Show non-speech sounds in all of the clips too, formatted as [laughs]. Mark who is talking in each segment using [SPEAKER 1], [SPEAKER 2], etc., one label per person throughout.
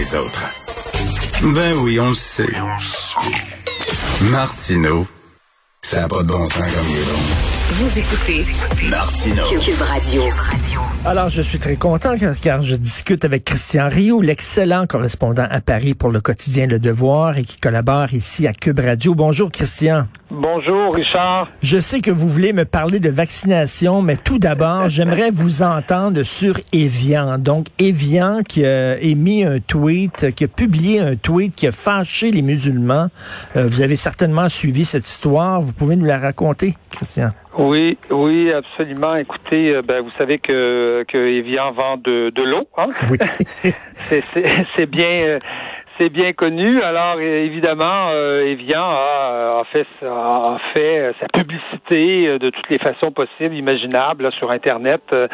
[SPEAKER 1] Autres. Ben oui, on le sait. Martineau, ça n'a pas de bon sens comme il est bon.
[SPEAKER 2] Vous écoutez
[SPEAKER 1] Martineau.
[SPEAKER 2] Cube Radio.
[SPEAKER 3] Alors, je suis très content car, car je discute avec Christian Rio, l'excellent correspondant à Paris pour le quotidien Le Devoir et qui collabore ici à Cube Radio. Bonjour, Christian.
[SPEAKER 4] Bonjour, Richard.
[SPEAKER 3] Je sais que vous voulez me parler de vaccination, mais tout d'abord, [laughs] j'aimerais vous entendre sur Evian. Donc, Evian qui a émis un tweet, qui a publié un tweet qui a fâché les musulmans. Euh, vous avez certainement suivi cette histoire. Vous pouvez nous la raconter, Christian?
[SPEAKER 4] Oui, oui, absolument. Écoutez, euh, ben, vous savez que, que Evian vend de, de l'eau. Hein?
[SPEAKER 3] Oui. [laughs]
[SPEAKER 4] c'est, bien. euh, c'est bien connu. Alors évidemment, euh, Evian a, a fait a fait sa publicité de toutes les façons possibles, imaginables là, sur Internet. euh,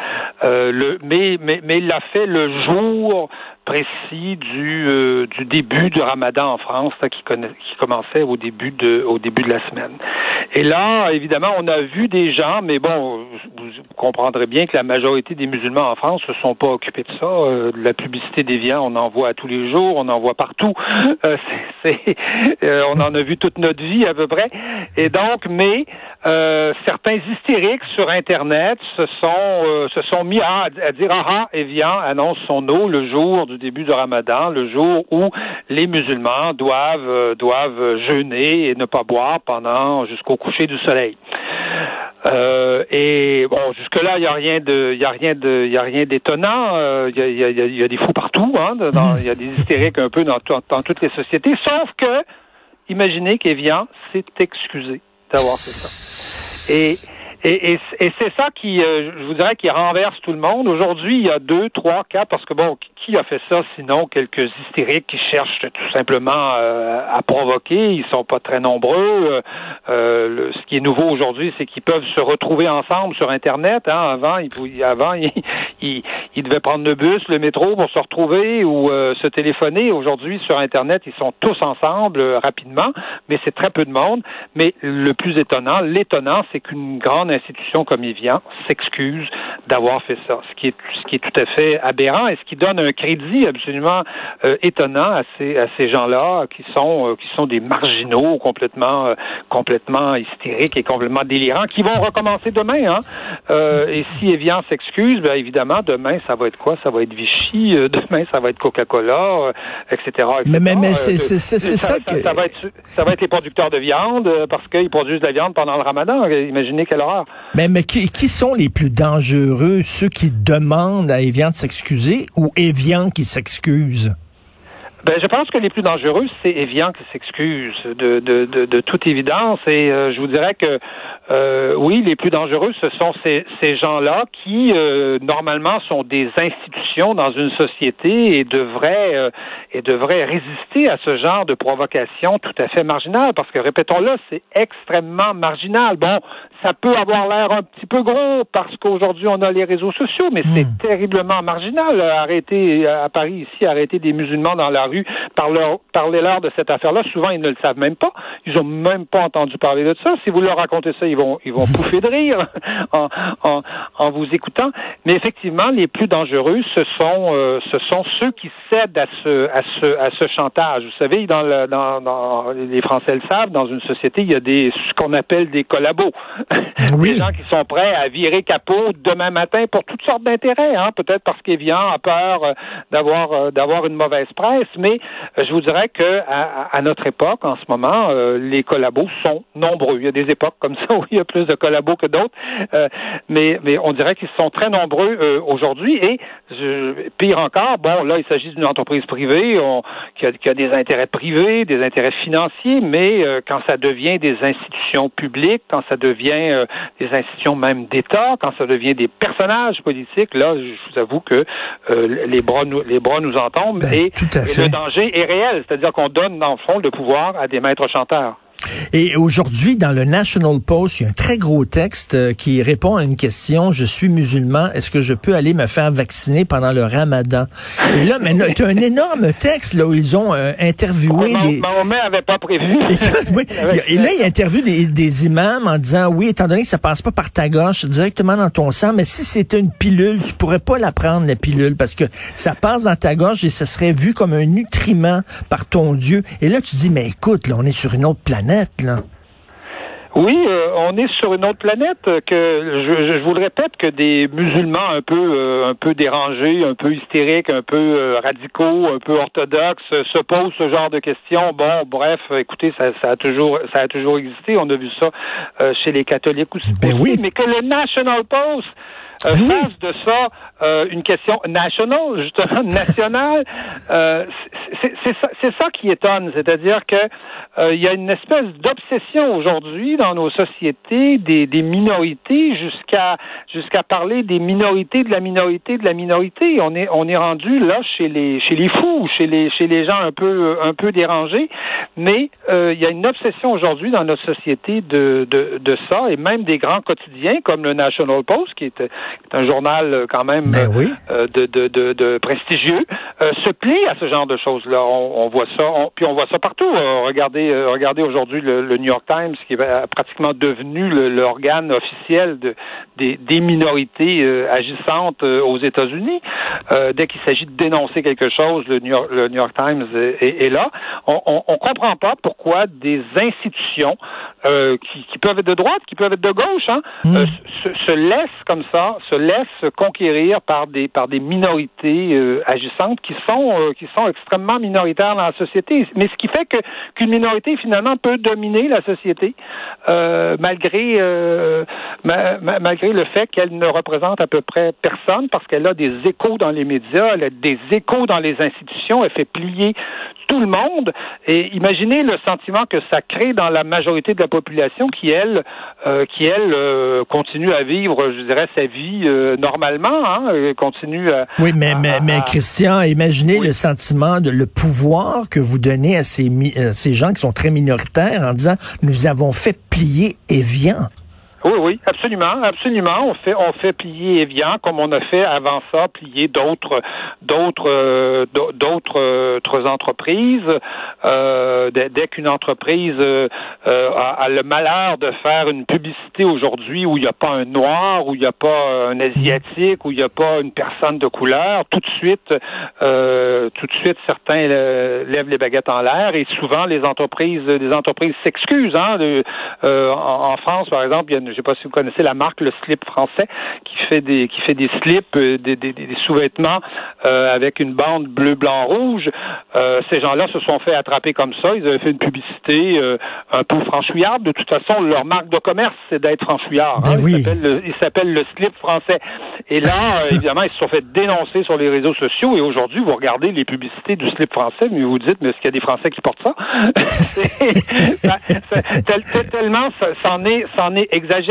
[SPEAKER 4] le, mais mais mais il l'a fait le jour précis du euh, du début du Ramadan en France, qui, qui commençait au début de au début de la semaine. Et là, évidemment, on a vu des gens, mais bon, vous, comprendrez bien que la majorité des musulmans en France se sont pas occupés de ça. Euh, la publicité d'Evian, on en voit tous les jours, on en voit partout. Euh, [laughs] euh, on en a vu toute notre vie à peu près. Et donc, mais euh, certains hystériques sur Internet se sont euh, se sont mis à, dire ah ah Evian annonce son eau le jour du début du Ramadan, le jour où les musulmans doivent euh, doivent jeûner et ne pas boire pendant jusqu'au coucher du soleil. Euh, et bon, jusque là, il y a rien de, il y a rien de, il y a rien d'étonnant. Euh, Il y, a, y a- y a- des fous partout, hein. Il y a des hystériques un peu dans, dans toutes les sociétés. Sauf que, imaginez qu'Evian s'est excusé d'avoir fait ça. Et et, et, et c'est ça qui, euh, je vous dirais, qui renverse tout le monde. Aujourd'hui, il y a deux, trois, quatre, parce que bon, qui a fait ça sinon quelques hystériques qui cherchent tout simplement euh, à provoquer? Ils sont pas très nombreux. Euh, ce qui est nouveau aujourd'hui, c'est qu'ils peuvent se retrouver ensemble sur Internet. Hein. Avant, ils, avant, [laughs] ils, ils, ils devaient prendre le bus, le métro pour se retrouver ou euh, se téléphoner. Aujourd'hui, sur Internet, ils sont tous ensemble euh, rapidement, mais c'est très peu de monde. Mais le plus étonnant, l'étonnant, c'est qu'une grande institution comme Evian s'excuse d'avoir fait ça, ce qui est ce qui est tout à fait aberrant et ce qui donne un crédit absolument euh, étonnant à ces à ces gens-là qui sont euh, qui sont des marginaux complètement euh, complètement hystériques et complètement délirants qui vont recommencer demain. Hein? Et si Evian s'excuse, bien évidemment demain ça va être quoi? Ça va être Vichy, [laughs] demain ça va être Coca-Cola, etc., etc.
[SPEAKER 3] Mais- mais- mais c'est- c'est ça que-
[SPEAKER 4] ça va être ça va être les producteurs de viande parce qu'ils produisent de la viande pendant le Ramadan. Imaginez quelle horreur.
[SPEAKER 3] Mais, mais qui, qui sont les plus dangereux, ceux qui demandent à Evian de s'excuser ou Evian qui s'excuse?
[SPEAKER 4] Ben, je pense que les plus dangereux, c'est Evian qui s'excuse de, de, de, de toute évidence. Et euh, je vous dirais que euh, oui, les plus dangereux, ce sont ces, ces gens-là qui euh, normalement sont des institutions dans une société et devraient euh, et devraient résister à ce genre de provocation tout à fait marginale. Parce que répétons-le, c'est extrêmement marginal. Bon, ça peut avoir l'air un petit peu gros parce qu'aujourd'hui on a les réseaux sociaux, mais c'est terriblement marginal. Euh, Arrêter à Paris ici, arrêter des musulmans dans la rue, parler- parler-leur de cette affaire-là. Souvent ils ne le savent même pas. Ils ont même pas entendu parler de ça. Si vous leur racontez ça, ils vont ils vont pouffer de rire [laughs] en, en, en vous écoutant. Mais effectivement, les plus dangereux, ce sont euh, ce sont ceux qui cèdent à ce à ce à ce chantage. Vous savez, dans, le, dans, dans les Français le savent, dans une société, il y a des ce qu'on appelle des collabos. [laughs]
[SPEAKER 3] Oui.
[SPEAKER 4] Des gens qui sont prêts à virer capot demain matin pour toutes sortes d'intérêts, hein, peut-être parce qu'Evian a peur euh, d'avoir euh, d'avoir une mauvaise presse, mais je vous dirais que à, notre époque, en ce moment, les collabos sont nombreux. Il y a des époques comme ça où il y a plus de collabos que d'autres, mais, mais on dirait qu'ils sont très nombreux aujourd'hui. Et pire encore, bon, là, il s'agit d'une entreprise privée on, qui, a, qui, a, des intérêts privés, des intérêts financiers, mais quand ça devient des institutions publiques, quand ça devient des institutions même d'État, quand ça devient des personnages politiques, là, je vous avoue que euh, les bras nous les bras nous en tombent
[SPEAKER 3] ben,
[SPEAKER 4] et, le danger est réel, c'est-à-dire qu'on donne dans le fond le pouvoir à des maîtres chanteurs.
[SPEAKER 3] Et aujourd'hui, dans le National Post, il y a un très gros texte euh, qui répond à une question. Je suis musulman. Est-ce que je peux aller me faire vacciner pendant le ramadan? Et là, mais as un énorme texte là, où ils ont euh, interviewé des...
[SPEAKER 4] Mahomet avait pas prévu. [laughs] [laughs]
[SPEAKER 3] et, là, il interviewe des, des, imams en disant, oui, étant donné que ça passe pas par ta gauche, directement dans ton sang, mais si c'était une pilule, tu pourrais pas la prendre, la pilule, parce que ça passe dans ta gorge et ça serait vu comme un nutriment par ton Dieu. Et là, tu dis, mais écoute, là, on est sur une autre planète
[SPEAKER 4] oui, euh, on est sur une autre planète que je, vous le répète que des musulmans un peu euh, un peu dérangés, un peu hystériques, un peu euh, radicaux, un peu orthodoxes se posent ce genre de questions. Bon, bref, écoutez, ça, ça a toujours ça a toujours existé. On a vu ça chez les catholiques aussi,
[SPEAKER 3] ben oui.
[SPEAKER 4] mais que le National Post euh, fasse de ça euh, une question nationale, justement [laughs] nationale. Euh, c'est ça, ça, qui étonne, c'est-à-dire que euh, il y a une espèce d'obsession aujourd'hui dans nos sociétés des, des minorités jusqu'à jusqu'à parler des minorités de la minorité de la minorité. On est on est rendu là chez les chez les fous, chez les chez les gens un peu un peu dérangés, mais il y a une obsession aujourd'hui dans notre société de, de de ça et même des grands quotidiens comme le National Post qui est un journal euh, quand même
[SPEAKER 3] ben
[SPEAKER 4] euh, de, de, de, de, prestigieux, euh, se plie à ce genre de choses-là. On, on, voit ça, puis on voit ça partout. regardez, regardez aujourd'hui le, New York Times qui est pratiquement devenu l'organe officiel de, des, des minorités agissantes aux États-Unis. dès qu'il s'agit de dénoncer quelque chose, le New York, le New York Times est, est là. On, on, on, comprend pas pourquoi des institutions qui, qui, peuvent être de droite, qui peuvent être de gauche, hein, hmm. se, se laissent comme ça, se laisse conquérir par des par des minorités euh, agissantes qui sont euh, qui sont extrêmement minoritaires dans la société. Mais ce qui fait que qu'une minorité finalement peut dominer la société euh, malgré malgré le fait qu'elle ne représente à peu près personne parce qu'elle a des échos dans les médias, elle a des échos dans les institutions, elle fait plier tout le monde. Et imaginez le sentiment que ça crée dans la majorité de la population qui, elle, euh, qui, elle, euh, continue à vivre, je dirais, sa vie euh, normalement, hein, continue à...
[SPEAKER 3] Oui, mais, mais, mais Christian, imaginez le sentiment, de, le pouvoir que vous donnez à ces, ces gens qui sont très minoritaires en disant, nous avons fait plier Evian.
[SPEAKER 4] Oui, oui, absolument, absolument. On fait, on fait plier Evian comme on a fait avant ça plier d'autres, d'autres, euh, d'autres entreprises. Euh, dès, qu'une entreprise euh, a, le malheur de faire une publicité aujourd'hui où il n'y a pas un noir, où il n'y a pas un asiatique, où il n'y a pas une personne de couleur, tout de suite, tout de suite, certains lèvent les baguettes en l'air et souvent les entreprises, les entreprises s'excusent. Hein, en, en, France, par exemple, il y a une sais pas si vous connaissez la marque le slip français qui fait des qui fait des slips, euh, des, des, des sous-vêtements euh, avec une bande bleu, blanc, rouge. Euh, ces gens-là se sont fait attraper comme ça. Ils avaient fait une publicité un peu franchouillarde. De toute façon, leur marque de commerce, c'est d'être franchouillard.
[SPEAKER 3] Ben
[SPEAKER 4] hein. Il s'appelle le, slip français. Et là, [laughs] évidemment, ils se sont fait dénoncer sur les réseaux sociaux. Et aujourd'hui, vous regardez les publicités du slip français, mais vous dites, mais est-ce qu'il y a des Français qui portent ça? [laughs] tellement, c'en est, est exagéré,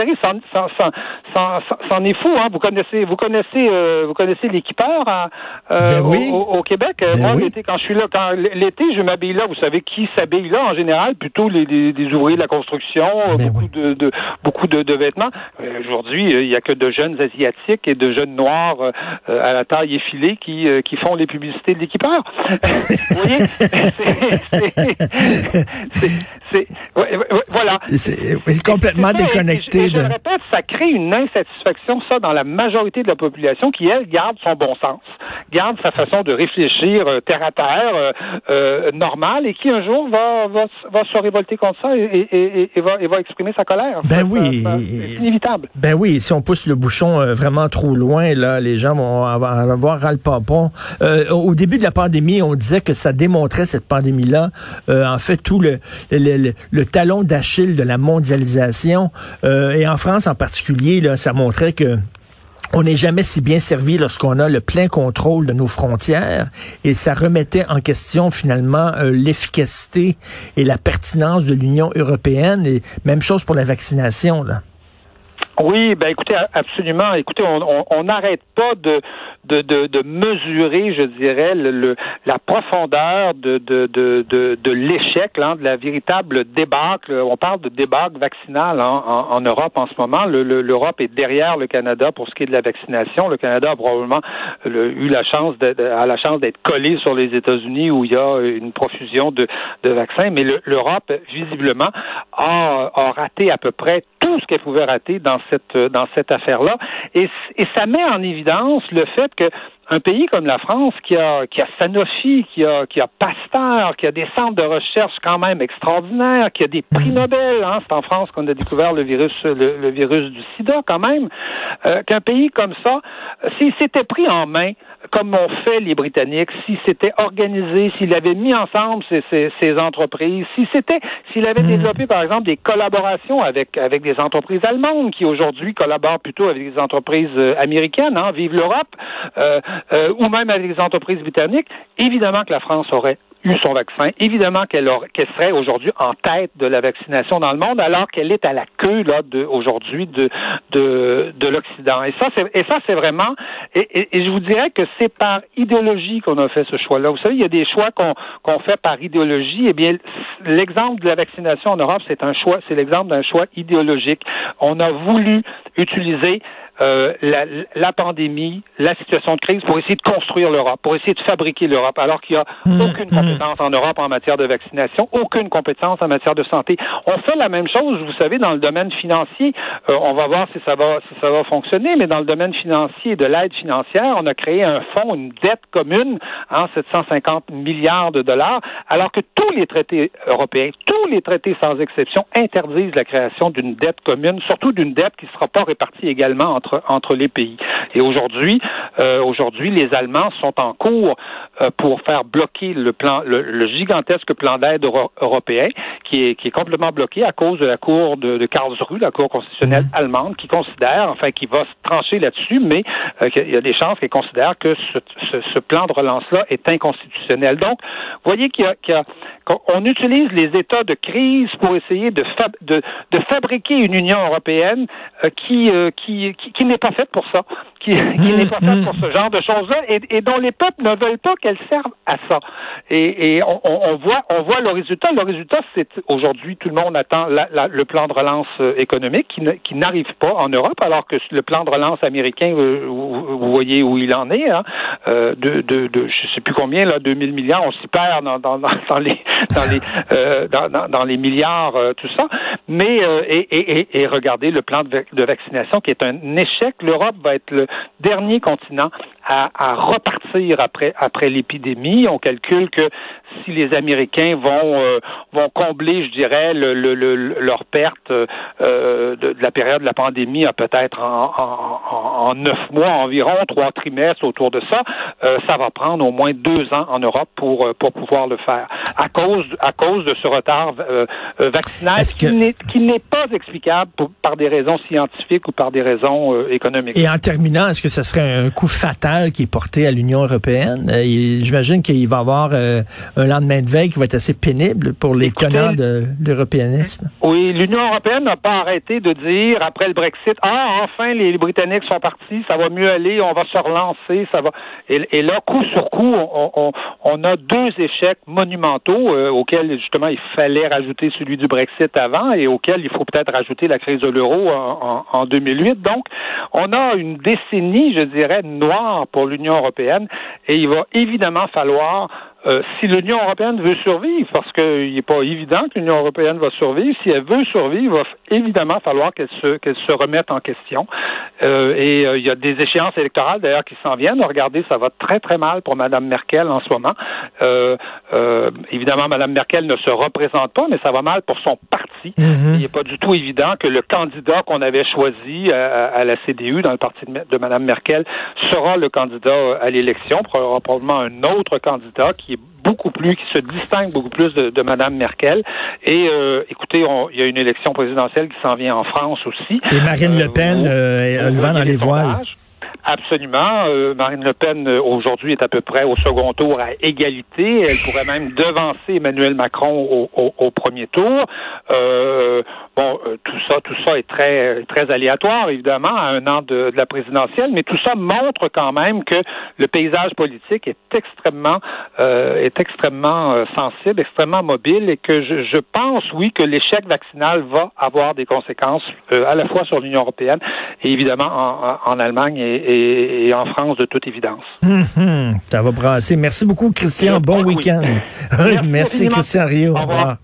[SPEAKER 4] c'en est fou. Hein? Vous connaissez, vous connaissez, euh, vous connaissez l'équipeur hein, euh, ben au, Québec. Ben Moi, l'été, quand je suis là, quand l'été, je m'habille là. Vous savez qui s'habille là en général Plutôt les, les, ouvriers de la construction, ben beaucoup de, beaucoup de, vêtements. Euh, aujourd'hui, il n'y a que de jeunes asiatiques et de jeunes noirs à la taille effilée qui qui font les publicités de l'équipeur. [laughs] vous voyez, [laughs] c'est voilà.
[SPEAKER 3] C'est complètement déconnecté.
[SPEAKER 4] je, répète, ça crée une insatisfaction, ça, dans la majorité de la population qui, elle, garde son bon sens, garde sa façon de réfléchir euh, terre à terre, euh, euh, normale, et qui un jour va, va, va se révolter contre ça et, et, et, va, et va exprimer sa colère.
[SPEAKER 3] Ben oui.
[SPEAKER 4] c'est inévitable.
[SPEAKER 3] Ben oui, si on pousse le bouchon vraiment trop loin, là, les gens vont avoir ras le papon. au début de la pandémie, on disait que ça démontrait cette pandémie-là, en fait, tout le, le, le talon d'Achille de la mondialisation. et en France en particulier, là, ça montrait que on n'est jamais si bien servi lorsqu'on a le plein contrôle de nos frontières et ça remettait en question finalement euh, l'efficacité et la pertinence de l'Union européenne et même chose pour la vaccination là.
[SPEAKER 4] Oui, ben écoutez, absolument. Écoutez, on n'arrête pas de, de, de, de, mesurer, je dirais, le, la profondeur de, de, de, de, l'échec, de la véritable débâcle. On parle de débâcle vaccinal hein, en, en, Europe en ce moment. L'Europe est derrière le Canada pour ce qui est de la vaccination. Le Canada a probablement eu la chance a la chance d'être collé sur les États-Unis où il y a une profusion de, de vaccins, mais l'Europe visiblement a, a raté à peu près tout ce qu'elle pouvait rater dans cette dans cette affaire-là. Et ça met en évidence le fait que un pays comme la France, qui a, qui a Sanofi, qui a, qui a Pasteur, qui a des centres de recherche quand même extraordinaires, qui a des prix mm. Nobel, hein, c'est en France qu'on a découvert le virus, le, virus du SIDA quand même, euh, qu'un pays comme ça, s'il s'était pris en main, comme ont fait les Britanniques, s'il s'était organisé, s'il avait mis ensemble ces, ces, entreprises, si c'était, s'il avait mm. développé par exemple des collaborations avec avec des entreprises allemandes qui aujourd'hui collaborent plutôt avec des entreprises euh, américaines, hein, vive l'Europe. Euh, euh, ou même avec les entreprises britanniques, évidemment que la France aurait eu son vaccin. Évidemment qu'elle qu'elle serait aujourd'hui en tête de la vaccination dans le monde, alors qu'elle est à la queue là aujourd'hui de de, de l'Occident. Et ça, c'est et ça c'est vraiment. Et, et, je vous dirais que c'est par idéologie qu'on a fait ce choix-là. Vous savez, il y a des choix qu'on qu'on fait par idéologie. Eh bien, l'exemple de la vaccination en Europe, c'est un choix. C'est l'exemple d'un choix idéologique. On a voulu utiliser euh, la, la, pandémie, la situation de crise pour essayer de construire l'Europe, pour essayer de fabriquer l'Europe, alors qu'il n'y a mmh, aucune mmh. compétence en Europe en matière de vaccination, aucune compétence en matière de santé. On fait la même chose, vous savez, dans le domaine financier. Euh, on va voir si ça va si ça va fonctionner, mais dans le domaine financier de l'aide financière, on a créé un fonds, une dette commune, hein, 750 milliards de dollars, alors que tous les traités européens, tous les traités sans exception interdisent la création d'une dette commune, surtout d'une dette qui ne sera pas répartie également entre entre les pays. Et aujourd'hui, euh, aujourd'hui, les Allemands sont en cours euh, pour faire bloquer le plan, le, gigantesque plan d'aide européen, qui est qui est complètement bloqué à cause de la cour de, de Karlsruhe, la cour constitutionnelle mmh. allemande, qui considère, enfin, qui va se trancher là-dessus, mais euh, il y a des chances qu'elle considère que ce, ce, ce plan de relance-là est inconstitutionnel. Donc, vous voyez qu'il y a, y a on utilise les états de crise pour essayer de, de, de fabriquer une Union européenne euh, qui, euh, qui, qui, qui n'est pas faite pour ça, qui, qui n'est pas faite pour ce genre de choses-là, et, et, dont les peuples ne veulent pas qu'elle serve à ça. Et, et on, on, voit, on voit le résultat. Le résultat, c'est aujourd'hui tout le monde attend la, la, le plan de relance euh, économique qui, n'arrive pas en Europe, alors que le plan de relance américain, vous, vous voyez où il en est, hein, de, de, de, je sais plus combien là, 2000 milliards, on s'y perd dans, dans, dans les dans les euh, dans, dans, les milliards, euh, tout ça. Mais euh, et, et, et, regardez le plan de, de vaccination qui est un échec. L'Europe va être le dernier continent à, à repartir après après l'épidémie. On calcule que si les Américains vont euh, vont combler, je dirais, le, le, leur perte euh, de, de, la période de la pandémie à peut-être en, en, en, neuf mois environ, trois trimestres autour de ça, euh, ça va prendre au moins deux ans en Europe pour pour pouvoir le faire à cause à cause de ce retard vaccinal qui n'est pas explicable par des raisons scientifiques ou par des raisons économiques.
[SPEAKER 3] Et en terminant, est-ce que ce serait un coup fatal qui est porté à l'Union européenne J'imagine qu'il va y avoir un lendemain de veille qui va être assez pénible pour les tenants de l'européanisme.
[SPEAKER 4] Oui, l'Union européenne n'a pas arrêté de dire après le Brexit, ah, enfin, les, Britanniques sont partis, ça va mieux aller, on va se relancer, ça va. Et, là, coup sur coup, on, a deux échecs monumentaux euh, auxquels, justement, il fallait rajouter celui du Brexit avant et auxquels il faut peut-être rajouter la crise de l'euro en, en 2008. Donc, on a une décennie, je dirais, noire pour l'Union européenne. Et il va évidemment falloir si l'Union européenne veut survivre, parce qu'il n'est pas évident que l'Union européenne va survivre, si elle veut survivre, il va évidemment falloir qu'elle se, qu'elle se remette en question. et il y a des échéances électorales d'ailleurs qui s'en viennent. Regardez, ça va très très mal pour Mme Merkel en ce moment. évidemment, Mme Merkel ne se représente pas, mais ça va mal pour son parti. Mm-hmm. Il n'est pas du tout évident que le candidat qu'on avait choisi à, la CDU dans le parti de, Mme Merkel sera le candidat à l'élection, probablement un autre candidat qui beaucoup plus, qui se distingue beaucoup plus de, de Mme Merkel. Et euh, écoutez, il y a une élection présidentielle qui s'en vient en France aussi.
[SPEAKER 3] Et Marine Le euh, Pen euh, le vent dans les voiles.
[SPEAKER 4] Absolument. Euh, Marine Le Pen, euh, aujourd'hui, est à peu près au second tour à égalité. Elle pourrait même devancer Emmanuel Macron au, premier tour. Euh, bon, tout ça, tout ça est très, très aléatoire, évidemment, à un an de, la présidentielle, mais tout ça montre quand même que le paysage politique est extrêmement, est extrêmement sensible, extrêmement mobile, et que je, je pense, oui, que l'échec vaccinal va avoir des conséquences à la fois sur l'Union européenne et évidemment en, en Allemagne et et, en France de toute évidence.
[SPEAKER 3] Hum, hum. ça va brasser. Merci beaucoup, Christian. Bon week-end. Merci, [laughs] Merci Christian Rio. Au revoir.